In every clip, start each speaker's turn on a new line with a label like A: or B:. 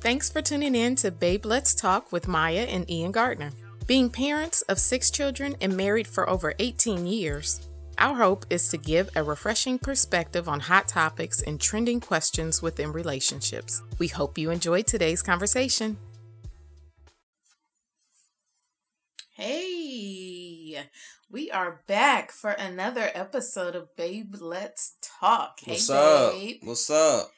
A: Thanks for tuning in to Babe Let's Talk with Maya and Ian Gardner. Being parents of six children and married for over 18 years, our hope is to give a refreshing perspective on hot topics and trending questions within relationships. We hope you enjoyed today's conversation. Hey, we are back for another episode of Babe Let's Talk. Hey,
B: What's
A: babe.
B: up? What's up?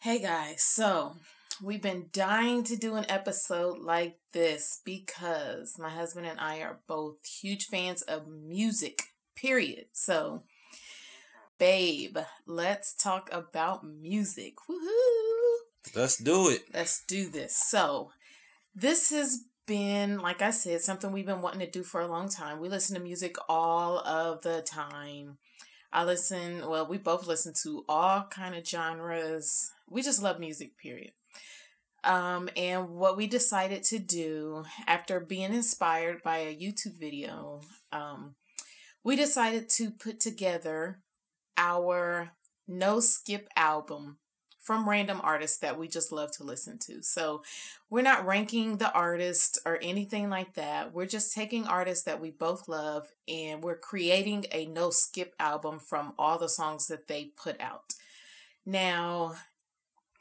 A: Hey guys, so we've been dying to do an episode like this because my husband and I are both huge fans of music, period. So, babe, let's talk about music. Woohoo!
B: Let's do it.
A: Let's do this. So, this has been, like I said, something we've been wanting to do for a long time. We listen to music all of the time. I listen, well, we both listen to all kind of genres. We just love music, period. Um, and what we decided to do after being inspired by a YouTube video, um, we decided to put together our no skip album from random artists that we just love to listen to. So we're not ranking the artists or anything like that. We're just taking artists that we both love and we're creating a no skip album from all the songs that they put out. Now,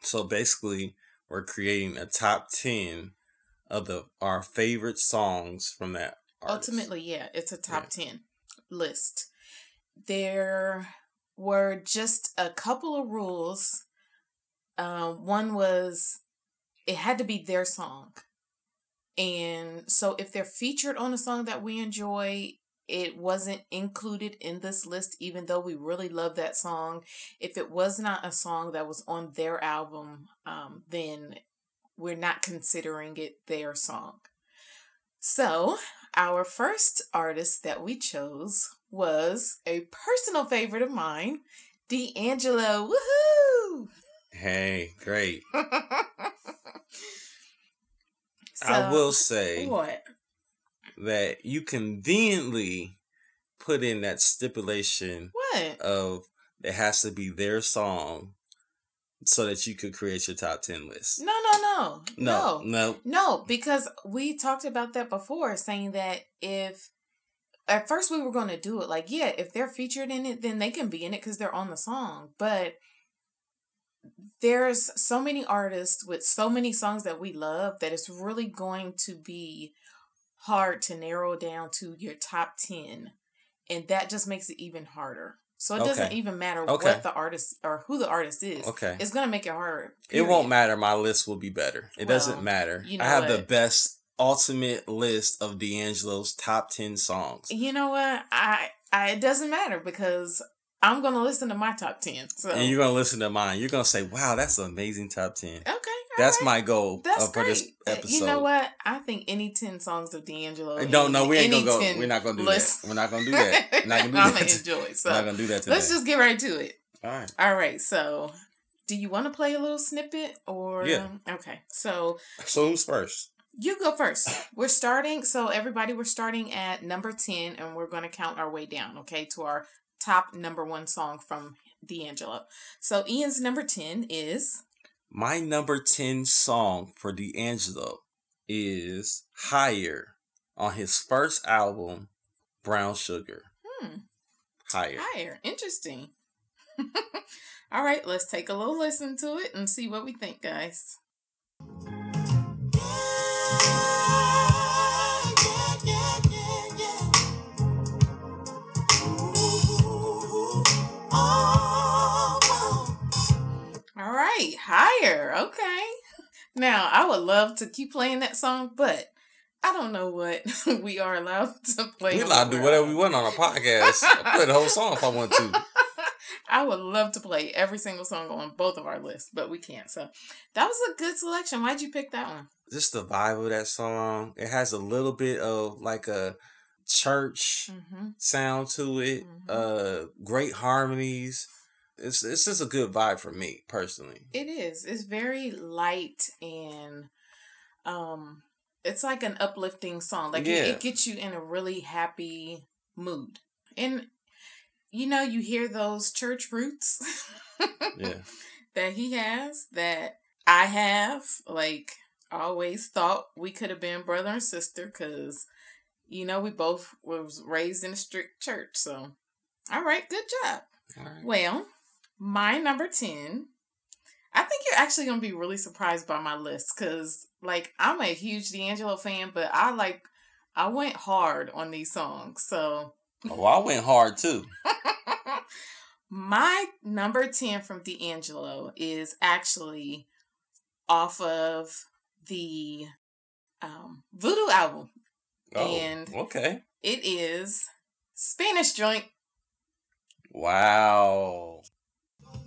B: So basically, we're creating a top ten of the our favorite songs from that. Artist.
A: ultimately, yeah, it's a top 10 list. There were just a couple of rules. Um, one was it had to be their song. And so if they're featured on a song that we enjoy, it wasn't included in this list, even though we really love that song. If it was not a song that was on their album, um, then we're not considering it their song. So, our first artist that we chose was a personal favorite of mine, D'Angelo. Woohoo!
B: Hey, great.
A: so,
B: I will say
A: What?
B: That you conveniently put in that stipulation
A: What?
B: of it has to be their song so that you could create your top ten list.
A: No, no, no.
B: No,
A: No.
B: no.
A: No, because we talked about that before, saying that if at first we were going to do it like, yeah, if they're featured in it, then they can be in it because they're on the song. But there's so many artists with so many songs that we love that it's really going to be hard to narrow down to your top 10. And that just makes it even harder. So it doesn't even matter
B: Okay.
A: what the artist or who the artist is.
B: Okay.
A: It's to make it harder.
B: It won't matter. My list will be better. It
A: Well,
B: doesn't matter.
A: you know
B: I have the best ultimate list of D'Angelo's top ten songs.
A: You know what? I, I it doesn't matter because I'm gonna listen to my top ten. So
B: And you're gonna listen to mine. You're gonna say, "Wow, that's an amazing top 10.
A: okay,
B: That's
A: right.
B: my goal
A: That's
B: uh, for this
A: great. Uh,
B: episode.
A: You know what? I think any ten songs of D'Angelo.
B: No, no, we ain't gonna go. We're not gonna do
A: lists-
B: that. We're not gonna do that. We're not gonna do
A: I'm
B: that.
A: gonna enjoy. So
B: We're not gonna do that today.
A: let's just get right to it.
B: All right.
A: All right. So, do you want to play a little snippet or?
B: Yeah.
A: Okay. So
B: So who's first?
A: you go first. We're starting. So everybody, we're starting at number ten, and we're going to count our way down. Okay, to our top number one song from D'Angelo. So Ian's number ten is.
B: My number ten song for D'Angelo is "Higher" on his first album, Brown Sugar.
A: Hmm.
B: Higher.
A: Higher. Interesting. All right, let's take a little listen to it and see what we think, guys. Right, higher. Okay. Now, I would love to keep playing that song, but I don't know what we are allowed to play.
B: We
A: on
B: allowed to do whatever we want on a podcast. I play the whole song if I want to.
A: I would love to play every single song on both of our lists, but we can't. So that was a good selection. Why'd you pick that one?
B: Just the vibe of that song. It has a little bit of like a church
A: Mm-hmm.
B: sound to it.
A: Mhm.
B: Uh, great harmonies. It's it's just a good vibe for me personally.
A: It is. It's very light and um it's like an uplifting song. Like it,
B: Yeah.
A: it gets you in a really happy mood. And you know, you hear those church roots
B: Yeah.
A: that he has that I have like always thought we could have been brother and sister because you know we both was raised in a strict church. So, all right, good job. Well, my number ten. I think you're actually gonna be really surprised by my list because, like, I'm a huge D'Angelo fan, but I like I went hard on these songs. So,
B: oh, I went hard too.
A: my number 10 from D'Angelo is actually off of the um, Voodoo album.
B: Oh, and okay.
A: It is Spanish Joint.
B: Wow.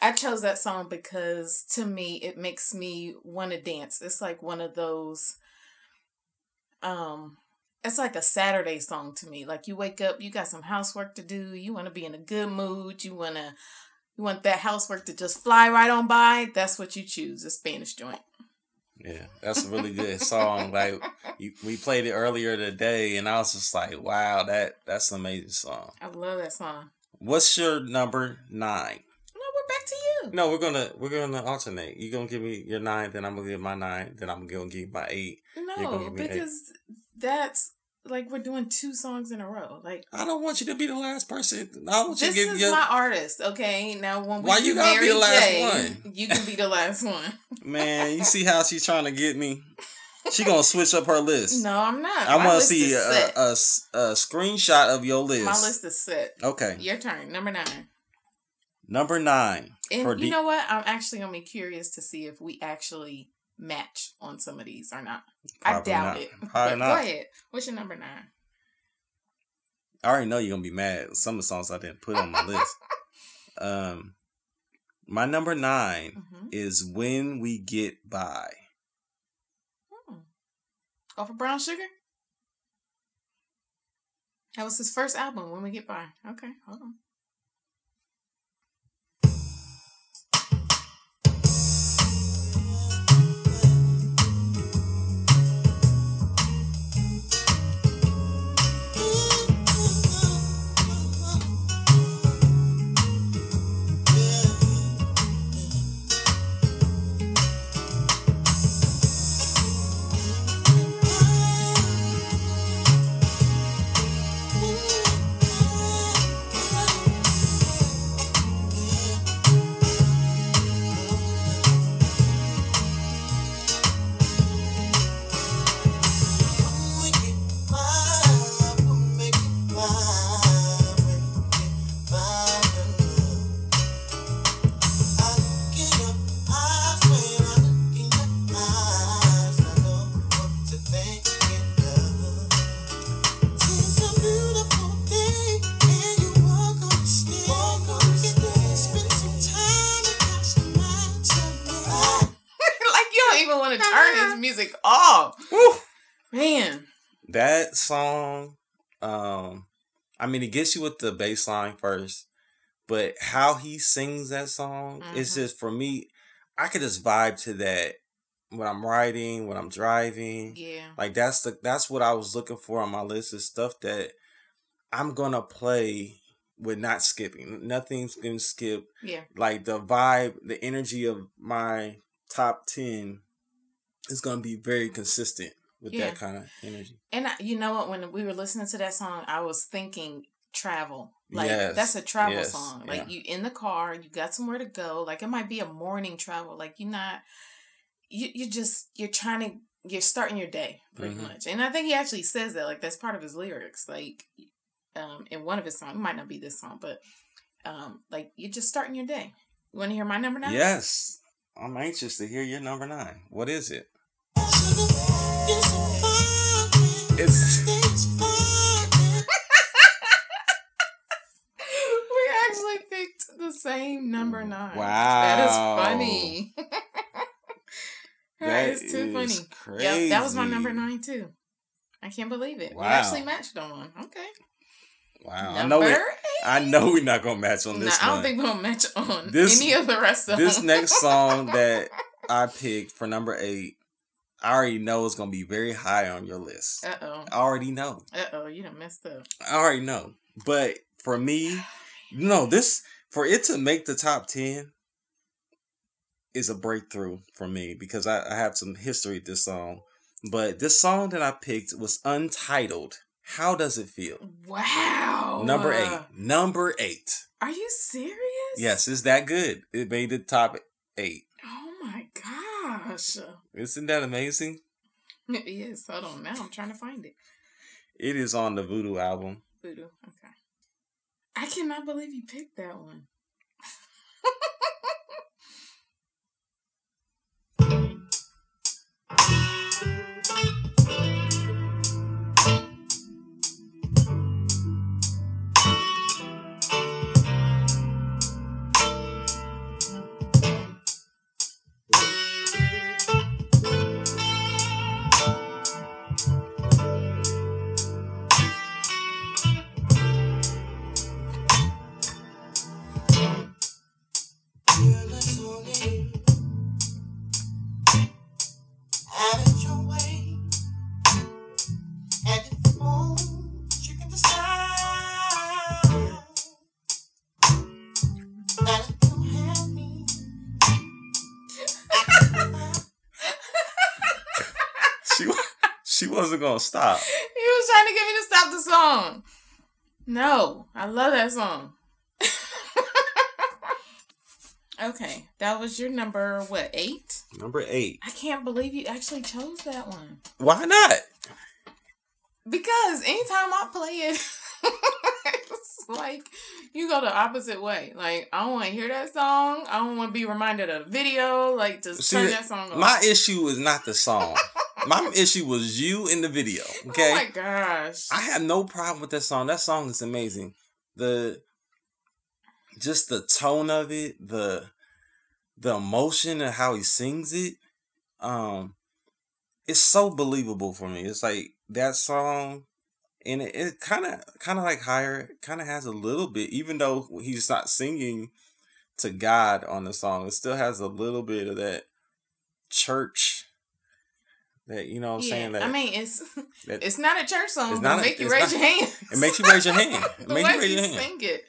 B: I chose that song because to me it makes me want to dance. It's like one of those um it's like a Saturday song to me. Like you wake up, you got some housework to do, you want to be in a good mood, you want to you want that housework to just fly right on by. That's what you choose, a Spanish joint. Yeah, that's a really good song. Like you, we played it earlier today, and I was just like, "Wow, that that's an amazing song."
A: I love that song.
B: What's your number nine?
A: No, we're back to you.
B: No, we're gonna we're gonna alternate. You're gonna give me your nine, then I'm gonna give my nine, then I'm gonna give my eight.
A: No, because eight. that's like we're doing two songs in a row. Like
B: I don't want you to be the last person. I want
A: you
B: to give
A: is
B: your...
A: my artist. Okay, now when we
B: why you gotta be the last J, one?
A: You can be the last one.
B: Man, you see how she's trying to get me. She gonna switch up her list.
A: No, I'm not.
B: I want to see a, a, a, screenshot of your list.
A: My list is set.
B: Okay.
A: Your turn. Number nine.
B: Number nine.
A: And you know what? I'm actually gonna be curious to see if we actually match on some of these or not. Probably I doubt not. it. Probably not. Go ahead. What's your number nine?
B: I already know you're gonna be mad. Some of the songs I didn't put on my list. Um, my number 9 mm-hmm. is "When We Get By."
A: Off of Brown Sugar? That was his first album, When We Get By. Okay, hold on.
B: Mean, it gets you with the bass line first, but how he sings that song mm-hmm. it's just for me. I could just vibe to that when I'm riding, when I'm driving.
A: Yeah,
B: like that's the that's what I was looking for on my list is stuff that I'm gonna play with not skipping. Nothing's gonna skip.
A: Yeah,
B: like the vibe, the energy of my top ten is gonna be very consistent with yeah. that kind of energy.
A: And I, you know what? When we were listening to that song, I was thinking travel. Like yes. that's a travel yes. song. Like yeah. you in the car, you got somewhere to go. Like it might be a morning travel. Like you're not. You you just you're trying to you're starting your day pretty mm-hmm. much. And I think he actually says that. Like that's part of his lyrics. Like um in one of his songs, it might not be this song, but um like you're just starting your day. You want to hear my number nine?
B: Yes. I'm anxious to hear your number nine. What is it? It's.
A: we actually picked the same number nine.
B: Wow.
A: That is funny. that, that is too is funny. Crazy. Yep, that was my number nine too. I can't believe it. Wow. We actually matched on one. Okay.
B: Wow. Number I know it, I know we're not gonna match on this.
A: No, I don't think we're gonna match on this, any of the rest of
B: this them. next song that I picked for number eight. I already know it's gonna be very high on your list. Uh oh. I already know.
A: Uh oh, you done messed up.
B: I already know. But for me, no, this for it to make the top ten is a breakthrough for me because I, I have some history with this song. But this song that I picked was untitled. How does it feel?
A: Wow.
B: Number eight. Number eight.
A: Are you serious?
B: Yes, it's that good. It made the top eight.
A: Oh my gosh.
B: Isn't that amazing?
A: It is. Hold on now. I'm trying to find it.
B: It is on the Voodoo album.
A: Voodoo. Okay. I cannot believe you picked that one.
B: Gonna stop.
A: He was trying to get me to stop the song. No, I love that song. okay, that was your number what eight?
B: Number eight.
A: I can't believe you actually chose that one.
B: Why not?
A: Because anytime I play it, it's like you go the opposite way. Like I don't want to hear that song. I don't want to be reminded of the video. Like just See, turn that song off.
B: My issue is not the song. my issue was you in the video. Okay.
A: Oh my gosh.
B: I have no problem with that song. That song is amazing. The just the tone of it, the the emotion and how he sings it, um, it's so believable for me. It's like that song, and it kind of kind of like higher, kind of has a little bit, even though he's not singing to God on the song, it still has a little bit of that church that you know what I'm yeah, saying that
A: I mean it's that, it's not a church song it's not a, make you raise not, your hand.
B: It makes you raise your hand. It
A: makes you raise your hand. sing it.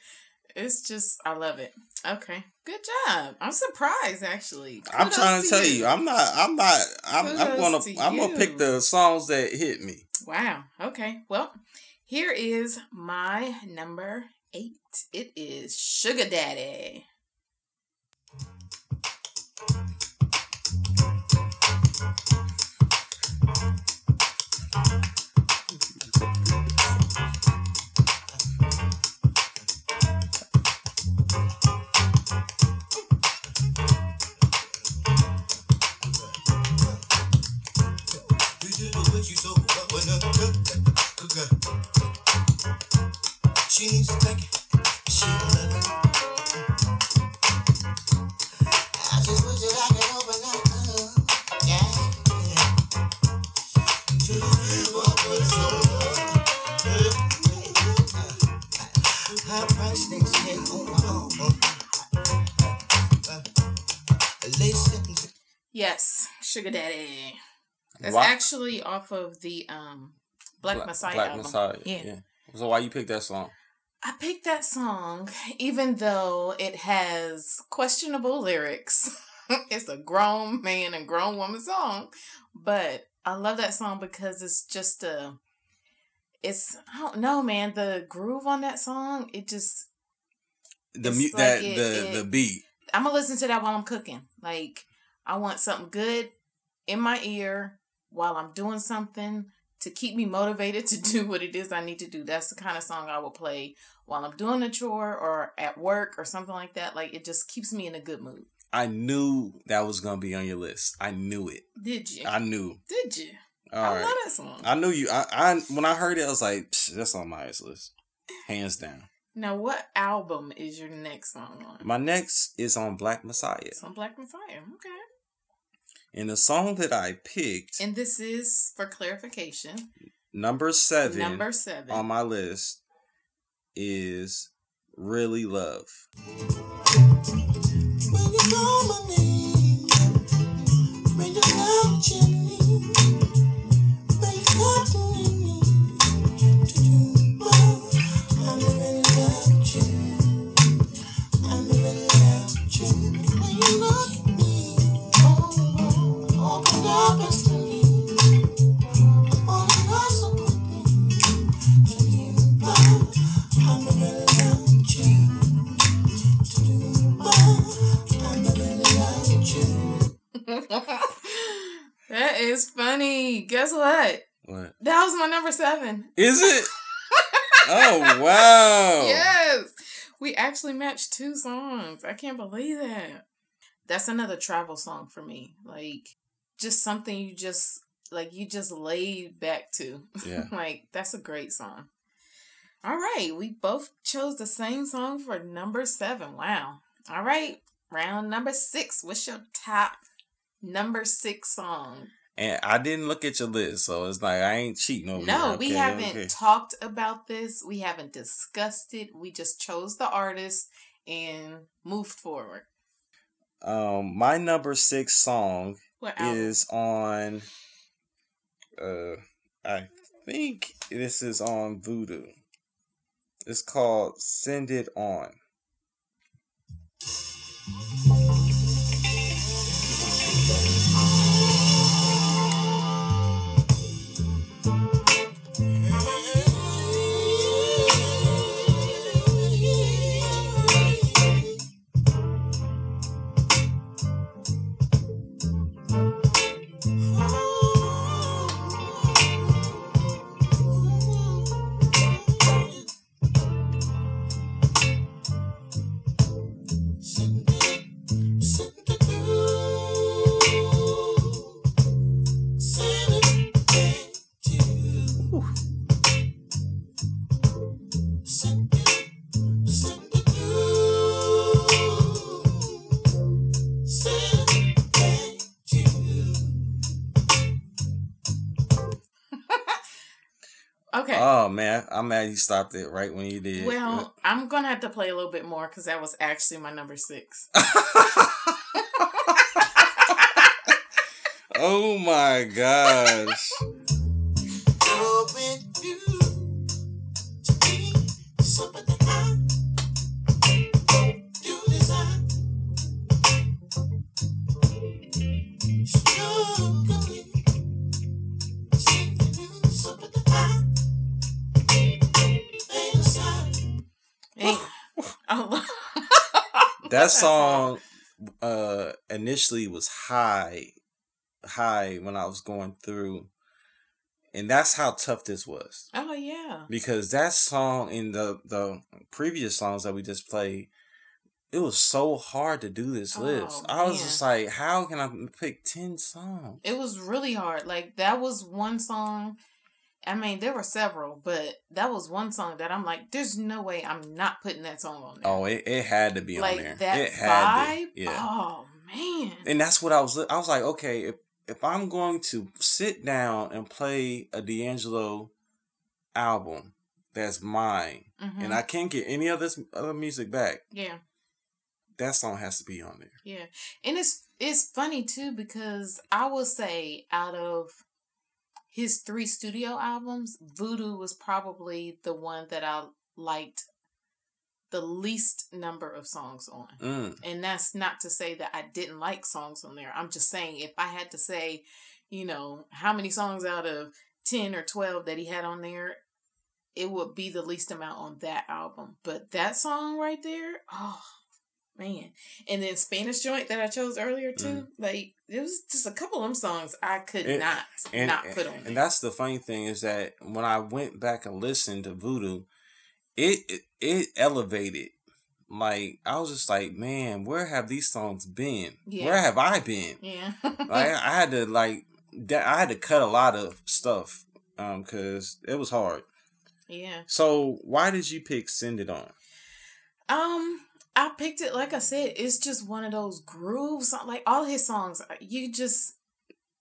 A: It's just I love it. Okay. Good job. I'm surprised actually.
B: Kudos I'm trying to, tell you. you. I'm not I'm not I'm, I'm gonna to I'm gonna pick the songs that hit me.
A: Wow. Okay. Well, here is my number eight. It is Sugar Daddy. Sugar Daddy. That's why? actually off of the um Black, Black Messiah Black album. Messiah. Yeah. yeah.
B: So why you picked that song?
A: I picked that song even though it has questionable lyrics. it's a grown man and grown woman song, but I love that song because it's just a it's I don't know, man, the groove on that song, it just
B: the mu- like that it, the it, the beat.
A: I'm gonna listen to that while I'm cooking. Like I want something good in my ear while I'm doing something to keep me motivated to do what it is I need to do. That's the kind of song I will play while I'm doing a chore or at work or something like that. Like it just keeps me in a good mood.
B: I knew that was gonna be on your list. I knew it.
A: Did you?
B: I knew.
A: Did you? All I right. love that song.
B: I knew you. I, I when I heard it, I was like, that's on my list, hands down.
A: Now, what album is your next song on?
B: My next is on Black Messiah.
A: It's on Black Messiah. Okay.
B: And the song that I picked.
A: And this is, for clarification,
B: number seven.
A: Number seven
B: on my list is really love.
A: Is funny. Guess what?
B: What?
A: That was my number seven.
B: Is it? oh wow.
A: Yes. We actually matched two songs. I can't believe that. That's another travel song for me. Like just something you just like you just laid back to.
B: Yeah.
A: like that's a great song. All right, we both chose the same song for number 7. Wow. All right, round number 6. What's your top number 6 song?
B: And I didn't look at your list, so it's like I ain't cheating over
A: No,
B: here.
A: No, we
B: Okay,
A: haven't
B: okay.
A: talked about this. We haven't discussed it. We just chose the artist and moved forward.
B: Um, my number six song is on. Uh, I think this is on Voodoo. It's called "Send It On." I'm mad you stopped it right when you did.
A: well, I'm going to have to play a little bit more because that was actually my number six.
B: oh my gosh. That song uh initially was high high when I was going through and that's how tough this was.
A: Oh, yeah.
B: Because that song in the the previous songs that we just played it was so hard to do this
A: Oh,
B: list. I was
A: man.
B: just like, how can I pick 10 songs?
A: It was really hard. Like, that was one song. I mean, there were several, but that was one song that I'm like, there's no way I'm not putting that song on there.
B: Oh, it, it had to be
A: like
B: on there.
A: that
B: it had to.
A: vibe.
B: Yeah.
A: Oh man.
B: And that's what I was. I was like, okay, if if I'm going to sit down and play a D'Angelo album that's mine,
A: Mhm.
B: and I can't get any of this other music back,
A: yeah,
B: that song has to be on there.
A: yeah, and it's it's funny too because I will say out of his three studio albums, Voodoo was probably the one that I liked the least number of songs on.
B: Mm.
A: And that's not to say that I didn't like songs on there. I'm just saying if I had to say, you know, how many songs out of 10 or 12 that he had on there, it would be the least amount on that album. But that song right there, oh man. And then Spanish Joint that I chose earlier too, like it was just a couple of them songs I could
B: And-
A: not
B: And,
A: not put on there.
B: and that's the funny thing is that when I went back and listened to Voodoo, it it, it elevated. Like I was just like, man, where have these songs been?
A: Yeah.
B: Where have I been?
A: yeah.
B: like I had to like that I had to cut a lot of stuff um cuz it was hard.
A: yeah.
B: So, why did you pick Send It On?
A: Um, I picked it like I said. It's just one of those grooves. Like all his songs, uh, you just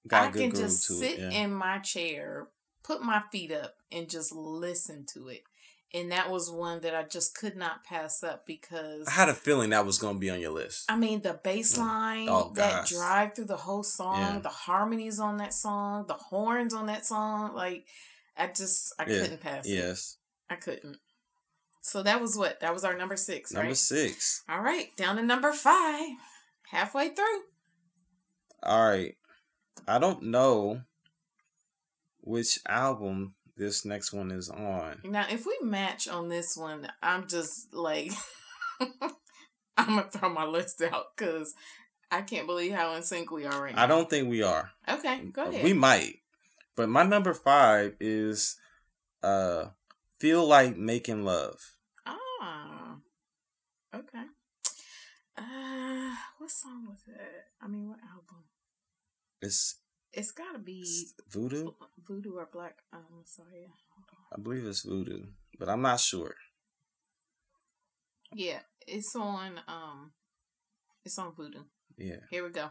B: Got
A: I can just sit
B: it. Yeah.
A: in my chair, put my feet up and just listen to it. And that was one that I just could not pass up because
B: I had a feeling that was going to be on your list.
A: I mean the bass line,
B: Oh,
A: that drive through the whole song,
B: Yeah.
A: the harmonies on that song, the horns on that song, like I just I
B: Yeah.
A: couldn't pass it.
B: Yes.
A: I couldn't. So that was what? That was our number six,
B: Number
A: right?
B: six.
A: All right, down to number five. Halfway through.
B: All right. I don't know which album this next one is on.
A: Now, if we match on this one, I'm just like, I'm gonna throw my list out because I can't believe how in sync we are right now.
B: I don't think we are.
A: Okay, go ahead.
B: We might. But my number five is uh Feel Like Making Love.
A: Ah, okay. Uh, what song was it? I mean, what album?
B: It's
A: It's gotta be
B: Voodoo?
A: Voodoo or Black um, Messiah.
B: I believe it's Voodoo. But I'm not sure.
A: Yeah, it's on um, it's on Voodoo.
B: Yeah.
A: Here we go.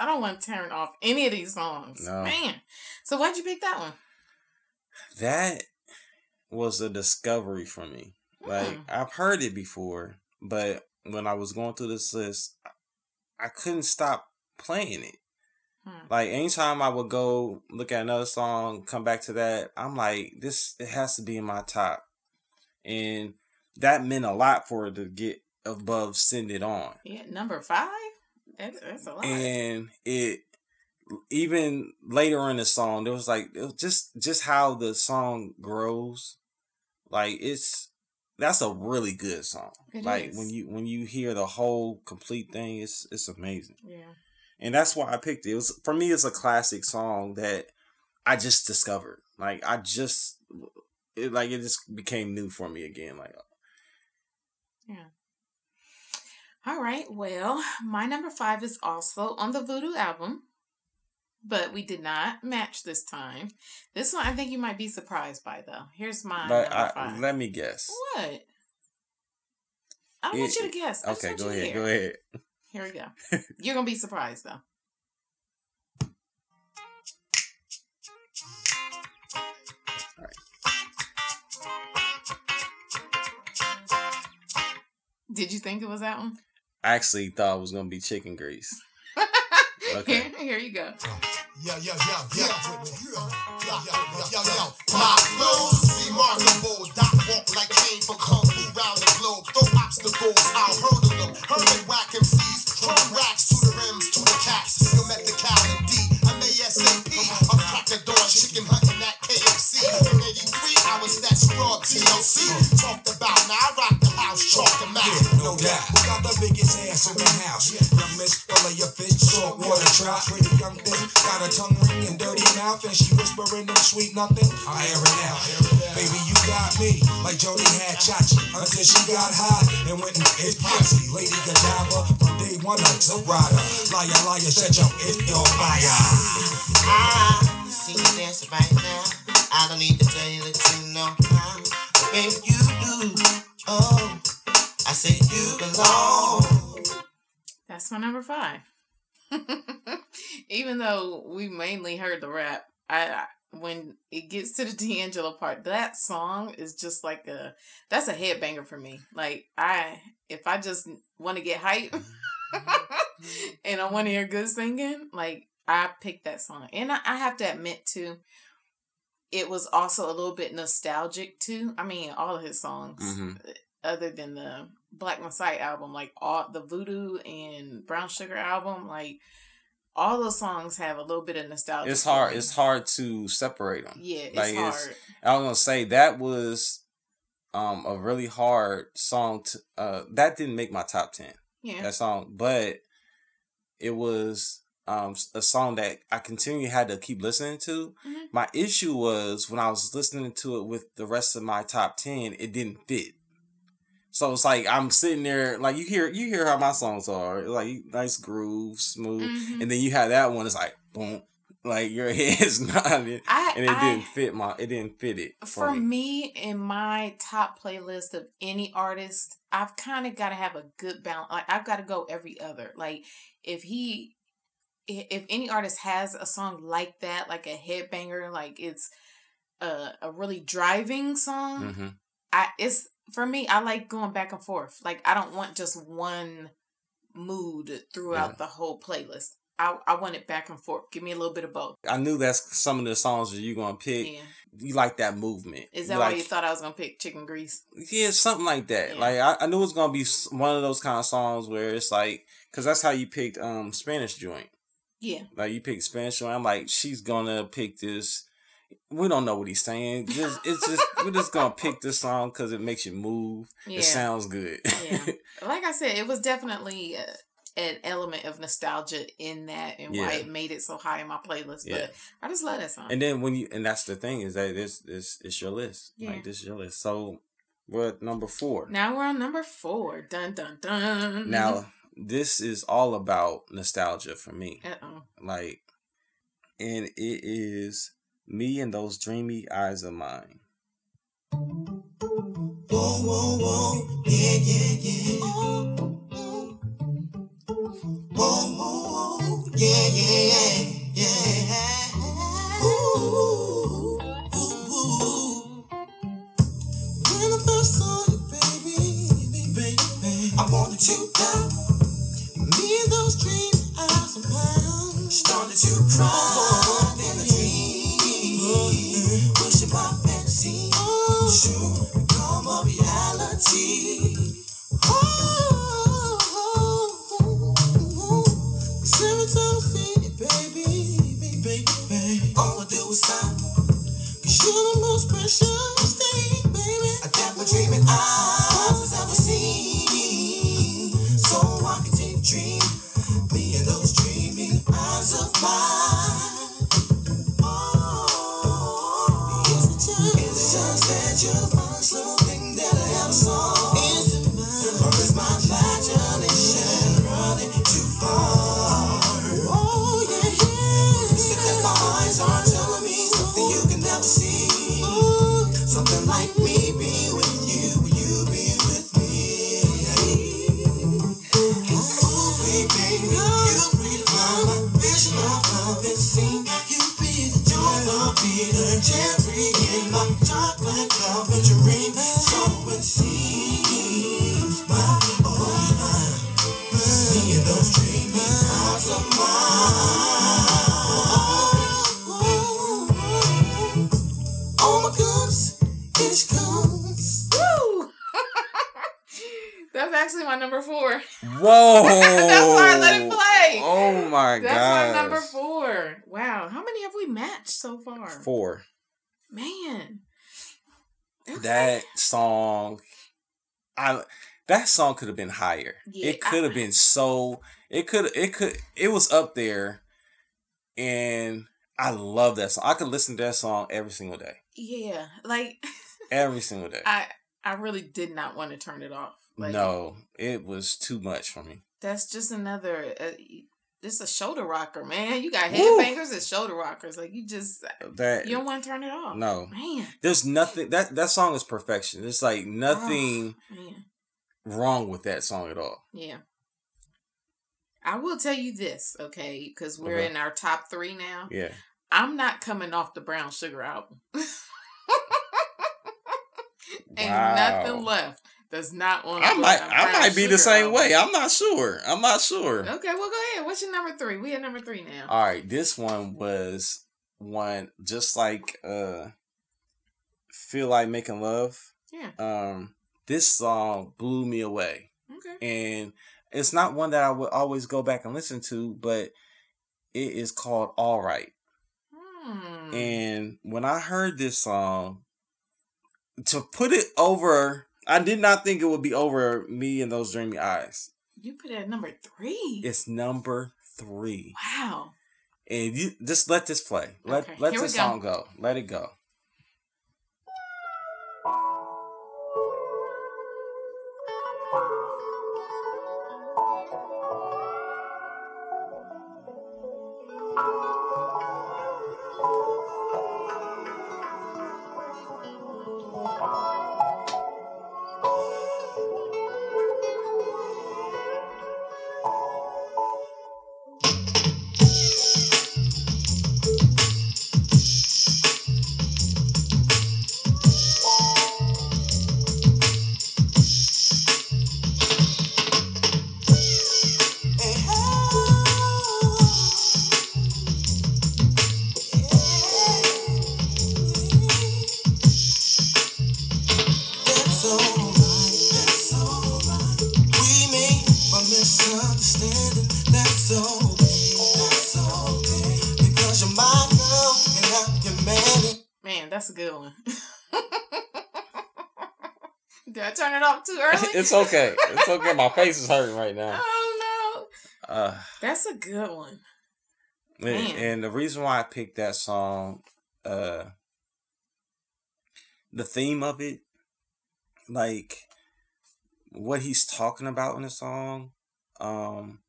A: I don't want to turn off any of these songs.
B: No.
A: Man. So why'd you pick that one?
B: That was a discovery for me. Like
A: Hmm.
B: I've heard it before, but when I was going through this list, I couldn't stop playing it.
A: Hmm.
B: Like anytime I would go look at another song, come back to that, I'm like, this it has to be in my top. And that meant a lot for it to get above send it on.
A: Yeah, number five? That, that's a lot.
B: And it even later in the song, there was like it was just just how the song grows. Like it's that's a really good song.
A: It
B: like
A: is.
B: when you when you hear the whole complete thing, it's it's amazing.
A: yeah.
B: And that's why I picked it. It was for me it's a classic song that I just discovered. Like I just it like it just became new for me again. Like
A: All right. Well, my number five is also on the Voodoo album, but we did not match this time. This one I think you might be surprised by, though. Here's my
B: but
A: number
B: I,
A: five.
B: let me guess.
A: what? I don't want you to guess. I
B: Okay, go ahead.
A: hear.
B: Go ahead.
A: Here we go. You're gonna be surprised though. Did you think it was that one?
B: Actually thought was gonna be chicken grease. Okay.
A: Here, here you go.
C: Yo, yo, yo, yo, My walk like came from kung fu round the globe. Throw obstacles, I'll hurdle them. Hurl whack MCs. Throw racks to the rims, to the caps. You met the Cal and D. I'm ASAP. I'm cracking door, chicken hunting at KFC. In 83, I was that's raw TLC. Talked about, now I rock the house, chalk the map.
D: No doubt. The biggest ass in the house. Young miss, fillet your fish, salt water trout. Pretty young thing, got a tongue ring and dirty mouth, and she whispering them sweet nothing. I air it out. Baby, you got me like Jody had Chachi until she got hot and went and hit Potsie. Lady Godiva from day one until rider. Liar, liar, shut your if your fire.
E: I see you dancing right now. I don't need to tell you that you know how. But baby, you do. Oh, I say you belong.
A: That's my number five. Even though we mainly heard the rap, I when it gets to the D'Angelo part, that song is just like a that's a headbanger for me. Like I if I just want to get hype and I want to hear good singing, like I picked that song. And I, I have to admit too, it was also a little bit nostalgic too. I mean, all of his songs,
B: Mhm.
A: Other than the Black Messiah album, like all the Voodoo and Brown Sugar album, like all those songs have a little bit of nostalgia.
B: It's hard. It's hard to separate them.
A: yeah, it's
B: like,
A: hard.
B: it's- I was gonna say that was um a really hard song to uh that didn't make my top ten.
A: yeah,
B: That song, but it was um a song that I continually had to keep listening to.
A: Mhm.
B: My issue was when I was listening to it with the rest of my top ten, it didn't fit. So it's like I'm sitting there, like you hear you hear how my songs are, like nice groove, smooth,
A: Mhm.
B: and then you have that one. It's like boom, like your head's nodding,
A: I,
B: and it
A: I-
B: didn't fit my. It didn't fit it for,
A: for
B: me.
A: me in my top playlist of any artist i've kind of got to have a good balance like i've got to go every other like if he if any artist has a song like that like a headbanger like it's a, a really driving song
B: hmm
A: i it's for me i like going back and forth like i don't want just one mood throughout
B: Yeah.
A: the whole playlist I, I want it back and forth give me a little bit of both
B: I knew that's some of the songs that you're gonna pick.
A: yeah
B: You like that movement.
A: is that
B: like,
A: why you thought i was gonna pick chicken grease
B: Yeah, something like that.
A: Yeah.
B: Like I, I knew it was gonna be one of those kind of songs where it's like, cause that's how you picked um Spanish joint.
A: yeah
B: Like you picked Spanish joint. I'm like, she's gonna pick this. We don't know what he's saying. Just, it's just we're just gonna pick this song because it makes you move.
A: yeah
B: It sounds good.
A: Yeah. like I said, it was definitely uh, an element of nostalgia in that and why it made it so high in my playlist.
B: Yeah.
A: But I just love that song.
B: and then when you and that's the thing is that this this it's your list.
A: Yeah.
B: Like this is your list. So we're number four.
A: now we're on number four. Dun dun dun.
B: Now this is all about nostalgia for me.
A: uh oh.
B: like and it is me and those dreamy eyes of mine
E: Whoa, whoa, whoa, yeah, yeah, yeah. Whoa, whoa, whoa, yeah, yeah, yeah, yeah. Ooh, ooh, ooh. When I first saw you, baby, baby, I wanted you. Me those eyes of mine started to cry dream. Wishing my fantasy should become a reality. Oh, cause every time I see you,
A: four Man. Okay.
B: that song i that song could have been higher
A: Yeah,
B: it could have been so it could it could it was up there and i love that song i could listen to that song every single day
A: Yeah. Like
B: every single day
A: I I really did not want to turn it off. Like
B: no it was too much for me
A: that's just another uh, this is a shoulder rocker, man. You got headbangers and shoulder rockers. Like you just
B: that
A: you don't want to turn it off.
B: no
A: Man.
B: there's nothing that that song is perfection there's like nothing oh,
A: Man.
B: wrong with that song at all
A: Yeah. I will tell you this, okay, because we're in our top three now.
B: yeah
A: I'm not coming off the Brown Sugar album. Ain't
B: Wow.
A: nothing left that's not on.
B: I might I might be the same
A: album.
B: way. I'm not sure. I'm not sure.
A: Okay, well go ahead. What's your number three? We at number three now.
B: All right, this one was one just like uh Feel Like Making Love.
A: Yeah.
B: Um this song blew me away.
A: Okay.
B: And it's not one that I would always go back and listen to, but it is called All Right.
A: Hmm.
B: And when I heard this song, to put it over, I did not think it would be over me and those dreamy eyes.
A: You put it at number three.
B: It's number three.
A: Wow.
B: And you just let this play. Let
A: Okay,
B: let this
A: go.
B: song go. Let it go. it's okay. It's okay. My face is hurting right now.
A: Oh no.
B: Uh
A: That's a good one.
B: and, and the reason why I picked that song, uh the theme of it, like what he's talking about in the song, um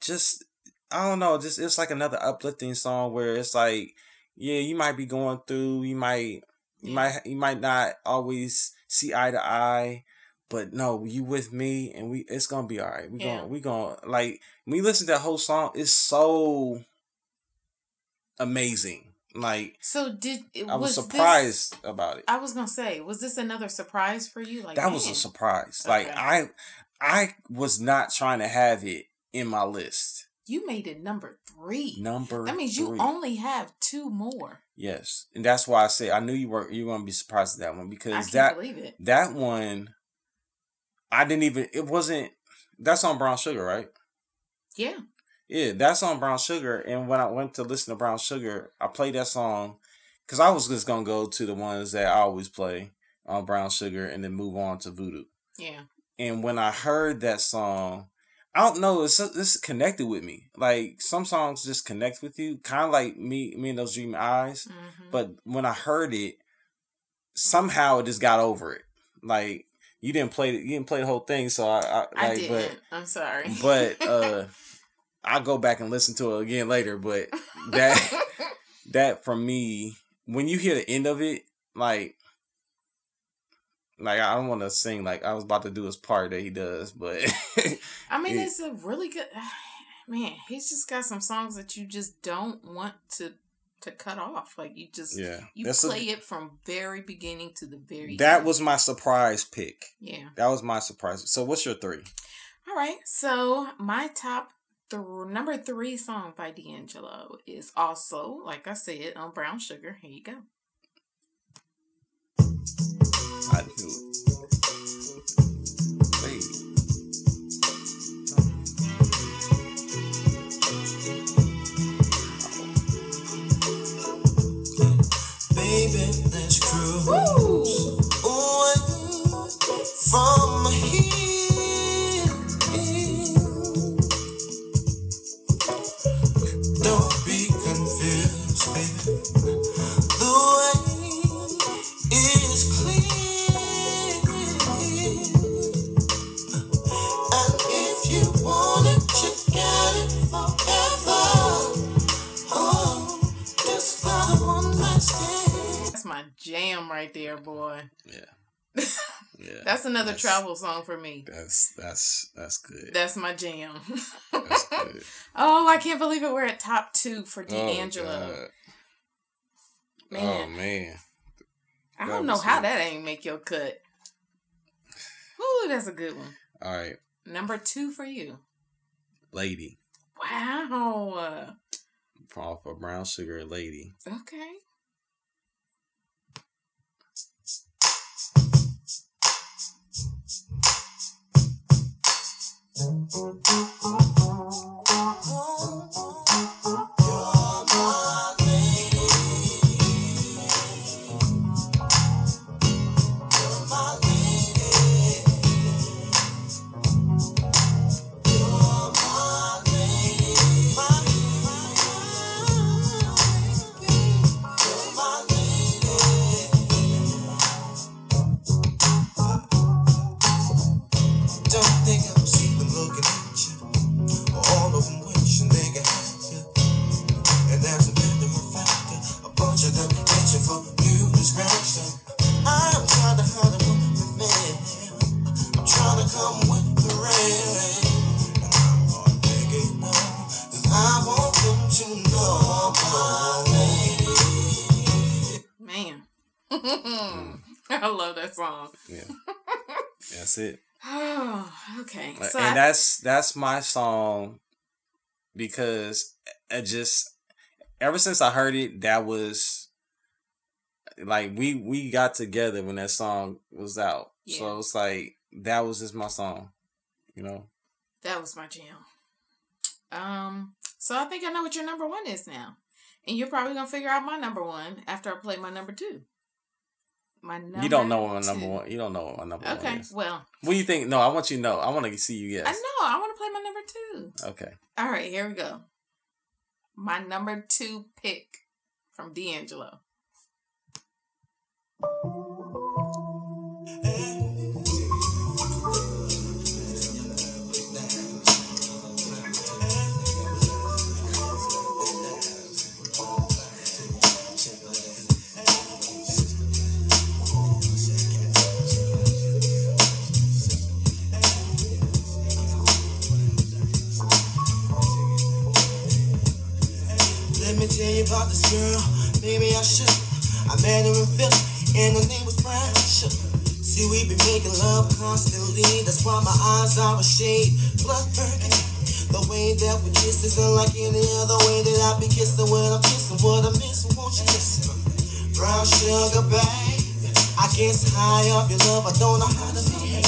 B: just I don't know, just it's like another uplifting song where it's like, yeah, you might be going through, you might you might you might not always see eye to eye, but no, you with me and we it's gonna be all right. We
A: Yeah.
B: gonna we gonna like when you listen to that whole song, it's so amazing. Like
A: So did it
B: I was,
A: this-
B: surprised about it.
A: I was gonna say, was this another surprise for you? Like
B: that was a surprise. Like I I was not trying to have it in my list.
A: You made it number three.
B: Number
A: that means you only have two more.
B: Yes, and that's why I say I knew you were you were gonna be surprised at that one
A: I
B: because
A: can't
B: that
A: believe it.
B: that one I didn't even it wasn't that's on Brown Sugar right
A: Yeah.
B: yeah that's on Brown Sugar and when I went to listen to Brown Sugar I played that song because I was just gonna go to the ones that I always play on Brown Sugar and then move on to Voodoo
A: Yeah.
B: and when I heard that song, I don't know, it's it's connected with me. Like some songs just connect with you, kind of like me, me and those dreamy eyes.
A: Mhm.
B: But when I heard it, somehow it just got over it. Like you didn't play you didn't play the whole thing, so I, I,
A: I
B: like,
A: didn't. I'm sorry.
B: but but uh, I'll go back and listen to it again later. But that that for me, when you hear the end of it, like. Like I don't want to sing like I was about to do his part that he does, but
A: I mean,
B: it-
A: it's a really good man. He's just got some songs that you just don't want to to cut off. Like you just
B: yeah,
A: you
B: that's a-
A: play it from very beginning to the very
B: that
A: end.
B: was my surprise pick.
A: yeah.
B: That was my surprise. So what's your three?
A: All right, so my top th- number three song by D'Angelo is also, like I said, on Brown Sugar. Here you go.
B: I knew it.
E: From here. Don't be confused, baby. The way is clear. And if you want it, you get it forever. Oh, just that one night stand.
A: That's my jam right there, boy.
B: Yeah. Yeah.
A: That's another
B: That's-
A: travel song for me.
B: That's that's that's good.
A: That's my jam.
B: That's good.
A: oh, I can't believe it. We're at top two for
B: Oh,
A: D'Angelo.
B: Oh
A: Man,
B: man.
A: I don't know how
B: it.
A: that ain't make your cut. Ooh, that's a good one.
B: All right,
A: Number two for you.
B: lady.
A: Wow.
B: Off of Brown Sugar, lady.
A: Okay.
E: Oh, oh. Man. I want to make it. I want them to know my leg
A: Man. I love that song.
B: Yeah. That's it.
A: Oh, okay.
B: Like,
A: So
B: and
A: I,
B: that's that's my song because I just ever since I heard it, that was like we we got together when that song was out.
A: Yeah.
B: So it's like that was just my song, you know.
A: that was my jam. Um, so I think I know what your number one is now. And you're probably gonna figure out my number one after I play my number two. My number
B: you don't know what my
A: two.
B: number one. You don't know what my number one
A: Okay, well,
B: What do you think? No, I want you to know. I want to see you guess.
A: I know. I want to play my number two.
B: Okay.
A: All right, here we go. My number two pick from D'Angelo.
E: Let me tell you about this girl, maybe I should. I met her in Philly, and her name was Brown Sugar. See, we be making love constantly, that's why my eyes are a shade blood burgundy. The way that we kiss isn't like any other way that I be kissing when I'm kissing. What I miss, won't you listen? Brown sugar, babe. I guess high off your love, I don't know how to behave.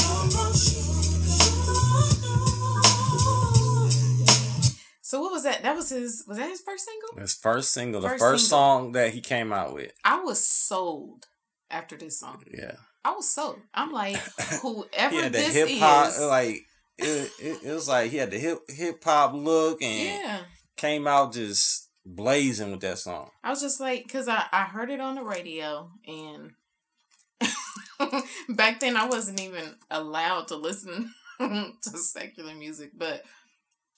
A: So what was that? That was his. Was that his first single?
B: His first single, the
A: First
B: first song that he came out with.
A: I was sold after this song.
B: Yeah.
A: I was sold. I'm like, whoever
B: had the
A: this
B: hip hop
A: is,
B: like it, it, it was like he had the hip hip hop look and
A: yeah.
B: came out just blazing with that song.
A: I was just like, because I, I heard it on the radio, and back then I wasn't even allowed to listen to secular music, but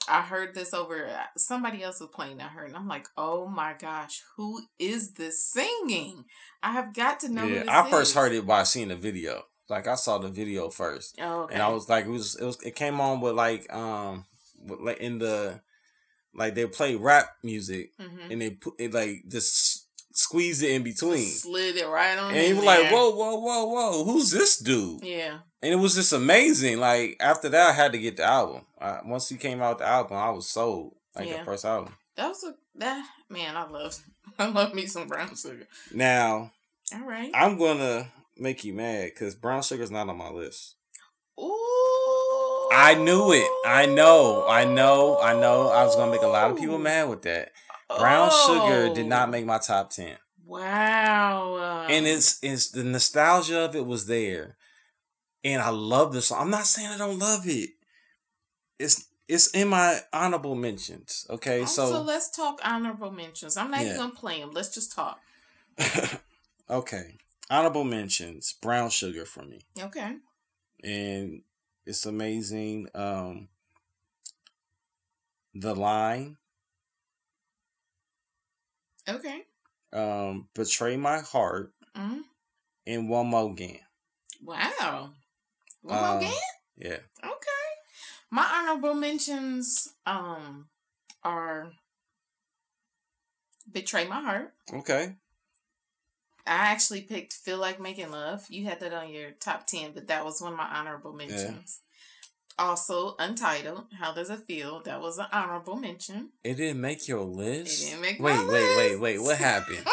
A: I heard this over somebody else was playing. I heard, and I'm like, oh my gosh, who is this singing? I have got to know. who
B: yeah, I first
A: is.
B: heard it by seeing the video. Like I saw the video first,
A: Oh, okay.
B: and I was like, it was it was it came on with like um with, like in the like they play rap music
A: Mhm.
B: and they put it like just squeeze it in between.
A: slid it right on.
B: And he
A: in
B: was like, whoa, whoa, whoa, whoa, who's this dude?
A: Yeah.
B: And it was just amazing. Like after that, I had to get the album. Uh, once he came out with the album, I was sold. Like
A: Yeah.
B: the first album.
A: That was a that man. I love I love me some brown sugar.
B: Now
A: All right.
B: I'm gonna make you mad because brown sugar's not on my list.
A: Ooh.
B: I knew it. I know. I know. I know. I was gonna make a lot of people mad with that. Brown sugar did not
A: Oh.
B: make my top ten,
A: Wow.
B: and it's it's the nostalgia of it was there, and I love this song. I'm not saying I don't love it. It's it's in my honorable mentions. Okay,
A: Oh,
B: so
A: so let's talk honorable mentions. I'm not even
B: Yeah.
A: gonna play them. Let's just talk.
B: okay. Honorable mentions, brown sugar for me.
A: Okay.
B: And it's amazing. Um The Line,
A: Okay.
B: um, Betray My Heart,
A: hmm
B: and One Mo'Gin.
A: Wow. More again?
B: Yeah.
A: Okay. My honorable mentions um are Betray My Heart,
B: Okay.
A: I actually picked "Feel Like Making Love." You had that on your top ten, but that was one of my honorable mentions. Also, Untitled. How does it feel? That was an honorable mention.
B: It didn't make your list.
A: It didn't make
B: wait, wait, wait,
A: list.
B: wait. What happened?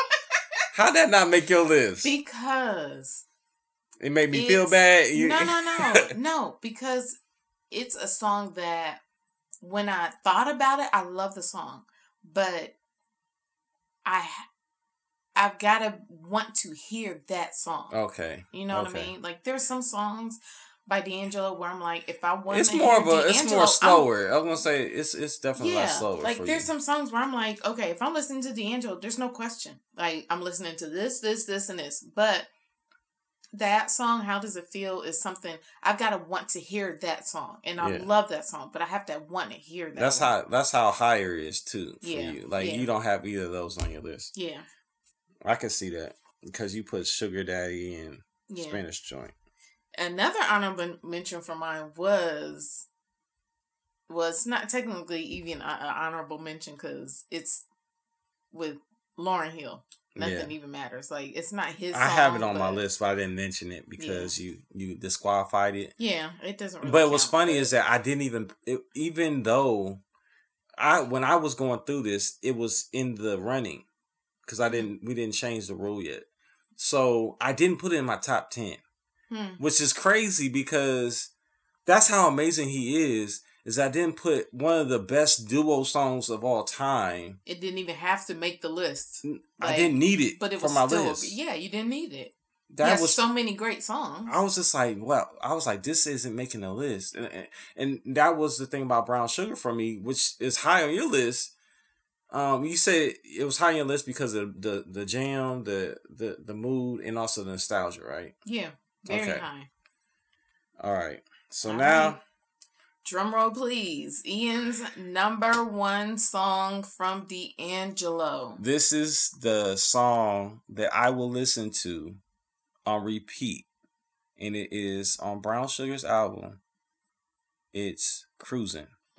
B: How'd that not make your list?
A: Because
B: it made me feel bad.
A: No, no, no, no. Because it's a song that when I thought about it, I love the song, but I I've got to want to hear that song.
B: okay.
A: You know what I mean? Like there's some songs by D'Angelo where I'm like, if I want,
B: It's more
A: hear
B: of a. It's
A: D'Angelo,
B: more
A: I'm-
B: slower. I was gonna say it's it's definitely a
A: yeah,
B: lot slower.
A: like there's
B: you.
A: some songs where I'm like, okay, if I'm listening to D'Angelo, there's no question. Like I'm listening to this, this, this, and this. But that song, "How Does It Feel," is something I've got to want to hear that song, and I
B: Yeah.
A: love that song. But I have to want to hear that.
B: That's
A: one.
B: how that's how higher is too for
A: Yeah,
B: you. Like
A: yeah.
B: you don't have either of those on your list.
A: Yeah,
B: I can see that because you put Sugar Daddy and. Spanish Joint.
A: Another honorable mention for mine was was not technically even an honorable mention because it's with Lauryn Hill. Nothing even matters. Like it's not his.
B: I have it
A: song,
B: on my list, but I didn't mention it because you you disqualified it.
A: Yeah, it doesn't. Really
B: but what's funny
A: but-
B: is that I didn't even it, even though I when I was going through this, it was in the running because I didn't we didn't change the rule yet. So I didn't put it in my top ten,
A: Hmm.
B: which is crazy because that's how amazing he is. Is I didn't put one of the best duo songs of all time.
A: it didn't even have to make the list,
B: I didn't need it
A: but it
B: for
A: was
B: my
A: still
B: list.
A: yeah. You didn't need it.
B: That
A: That
B: was
A: so many great songs.
B: I was just like, well, I was like, this isn't making a list, and, and and that was the thing about Brown Sugar for me, which is high on your list. Um, you said it was high on your list because of the the jam, the the the mood, and also the nostalgia, right?
A: yeah, very
B: Okay.
A: high.
B: All right. So
A: All
B: now,
A: right. Drum roll, please. Ian's number one song from D'Angelo.
B: this is the song that I will listen to on repeat, and it is on Brown Sugar's album. It's "Cruising."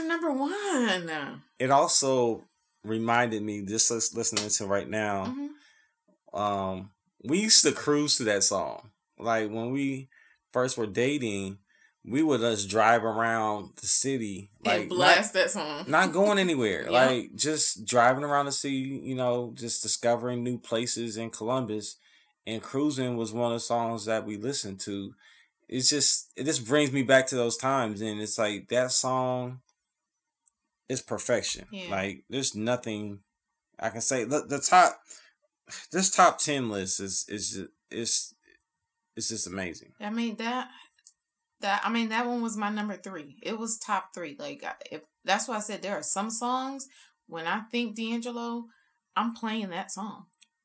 A: your number one.
B: it also reminded me just listening to right now
A: Mhm.
B: um we used to cruise to that song like when we first were dating we would just drive around the city like
A: and blast that song.
B: not, not going anywhere
A: Yeah.
B: like just driving around the city you know just discovering new places in columbus and cruising was one of the songs that we listened to it's just it just brings me back to those times and it's like that song is perfection
A: Yeah.
B: like there's nothing i can say the, the top this top 10 list is is is it's just amazing
A: I mean that that I mean that one was my number three. It was top three. Like if that's why I said there are some songs when I think D'Angelo, I'm playing that song.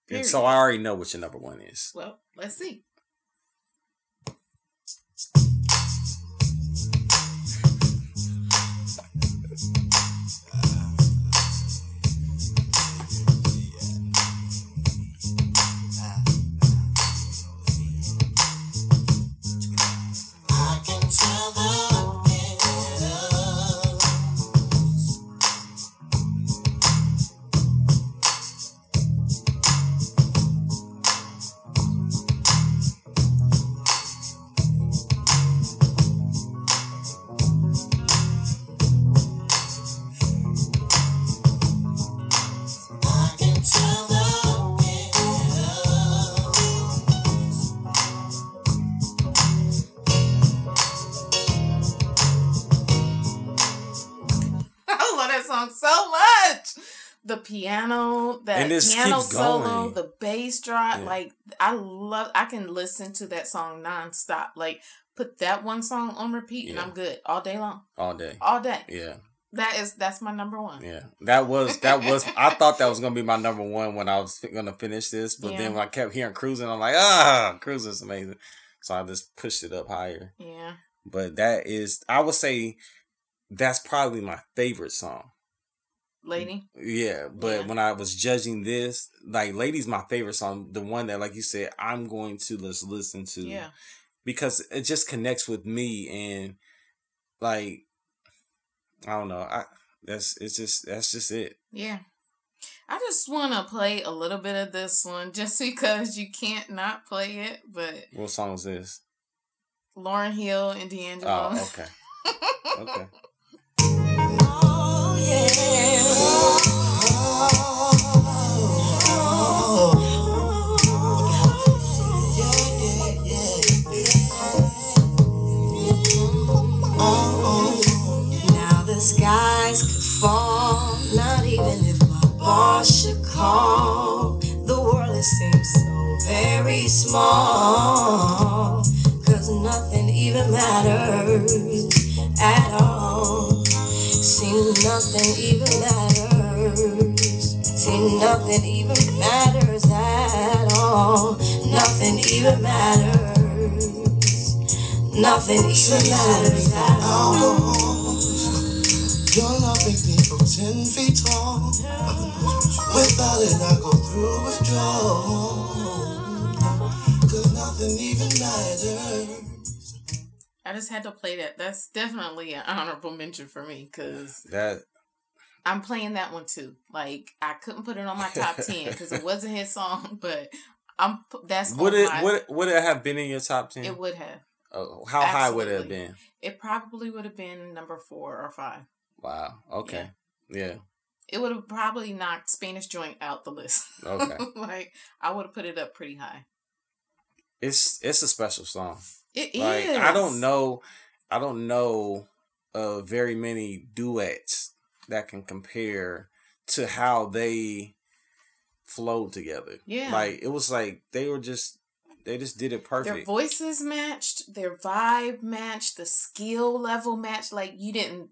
B: and so i already know what your number one is
A: Well, let's see. Piano, that piano solo, the bass drop.
B: Yeah.
A: Like I love. I can listen to that song nonstop. Like put that one song on repeat, and
B: Yeah.
A: I'm good all day long,
B: all day.
A: all day.
B: Yeah,
A: That is that's my number one.
B: yeah. That was that was. I thought that was gonna be my number one when I was gonna finish this, but
A: Yeah.
B: then when I kept hearing cruising, I'm like, ah, cruising's amazing. So I just pushed it up higher.
A: Yeah.
B: But that is, I would say, that's probably my favorite song.
A: Lady.
B: Yeah, but
A: Yeah.
B: when I was judging this, like "Lady's" my favorite song, the one that, like you said, I'm going to just listen to.
A: Yeah.
B: because it just connects with me and like I don't know. I that's it's just that's just it.
A: Yeah. I just want to play a little bit of this one just because you can't not play it. But
B: What song is this?
A: Lauryn Hill and D'Angelo.
B: Oh, okay. Okay.
E: Oh, Now small, cause nothing even matters at all. Seems nothing even matters. See, nothing even matters at all. Nothing even matters. Nothing even matters at all.
C: Your love makes me feel ten feet tall. Without it, I go through withdrawal. Cause nothing even matters.
A: I just had to play that. That's definitely an honorable mention for me because
B: That
A: I'm playing that one too. Like I couldn't put it on my top ten because it wasn't his song, but I'm that's
B: would it
A: my-
B: would would it have been in your top ten?
A: it would have.
B: Oh, how high would it have been?
A: It probably would have been number four or five.
B: Wow. Okay. Yeah.
A: It would have probably knocked Spanish Joint out the list.
B: Okay.
A: like I would have put it up pretty high.
B: It's it's a special song.
A: It is.
B: Like I don't know, I don't know uh very many duets that can compare to how they flowed together.
A: Yeah.
B: Like it was like they were just they just did it perfect.
A: Their voices matched, their vibe matched, the skill level matched. Like you didn't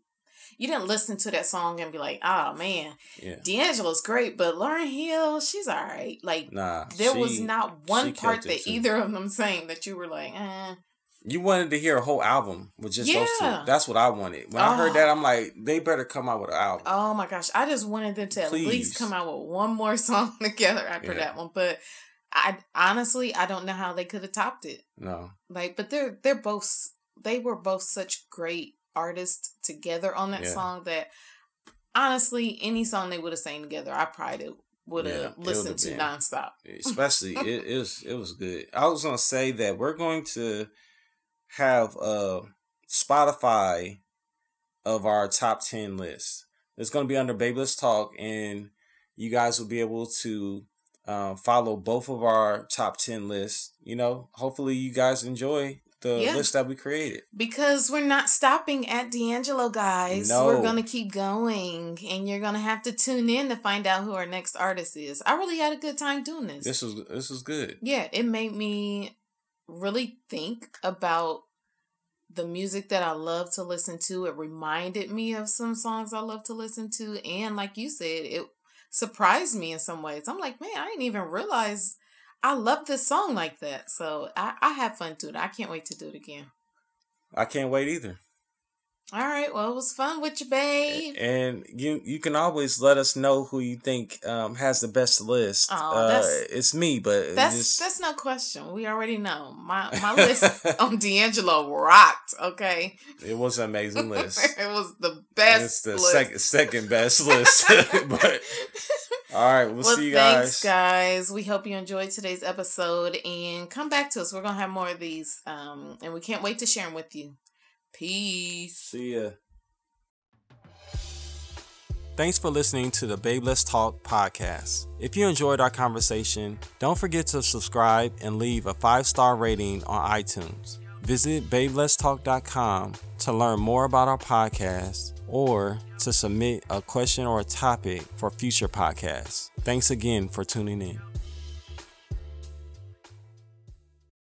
A: you didn't listen to that song and be like, oh man,
B: yeah.
A: D'Angelo's great, but Lauryn Hill, she's all right. Like
B: Nah.
A: there was not one part that
B: too.
A: either of them sang that you were like, eh.
B: You wanted to hear a whole album with just those
A: Yeah.
B: two. That's what I wanted. When I heard
A: Oh.
B: that, I'm like, they better come out with an album.
A: Oh my gosh, I just wanted them to at least come out with one more song together after
B: Yeah.
A: that one. But I honestly, I don't know how they could have topped it.
B: No.
A: Like, but they're they're both they were both such great artists together on that
B: Yeah.
A: song that honestly, any song they would have sang together, I probably would have
B: Yeah,
A: listened to
B: been.
A: nonstop.
B: especially it, it was it was good. I was gonna say that we're going to have a Spotify of our top ten list. It's gonna be under Babe Let's Talk, and you guys will be able to um, follow both of our top ten lists. You know, hopefully you guys enjoy the
A: Yeah.
B: list that we created.
A: Because we're not stopping at D'Angelo, guys.
B: No.
A: We're gonna keep going, and you're gonna have to tune in to find out who our next artist is. I really had a good time doing this.
B: This was this was good.
A: yeah, it made me really think about the music that I love to listen to. It reminded me of some songs I love to listen to. And like you said, it surprised me in some ways. I'm like, man, I didn't even realize I love this song like that. So I, I had fun doing it. I can't wait to do it again.
B: I can't wait either.
A: All right. Well, it was fun with you, babe.
B: And you you can always let us know who you think um, has the best list.
A: Aw,
B: uh, it's me, but
A: That's
B: just,
A: that's no question. We already know. My my list on D'Angelo rocked. Okay,
B: it was an amazing list.
A: it was the best.
B: it's the second second best list. but all right, we'll,
A: well,
B: see you guys.
A: thanks,
B: guys.
A: guys. We hope you enjoyed today's episode and come back to us. We're gonna have more of these, um, and we can't wait to share them with you. Peace.
B: See ya. Thanks for listening to the Babe Let's Talk podcast. If you enjoyed our conversation, don't forget to subscribe and leave a five star rating on iTunes. Visit babeletstalk.com to learn more about our podcast or to submit a question or a topic for future podcasts. Thanks again for tuning in.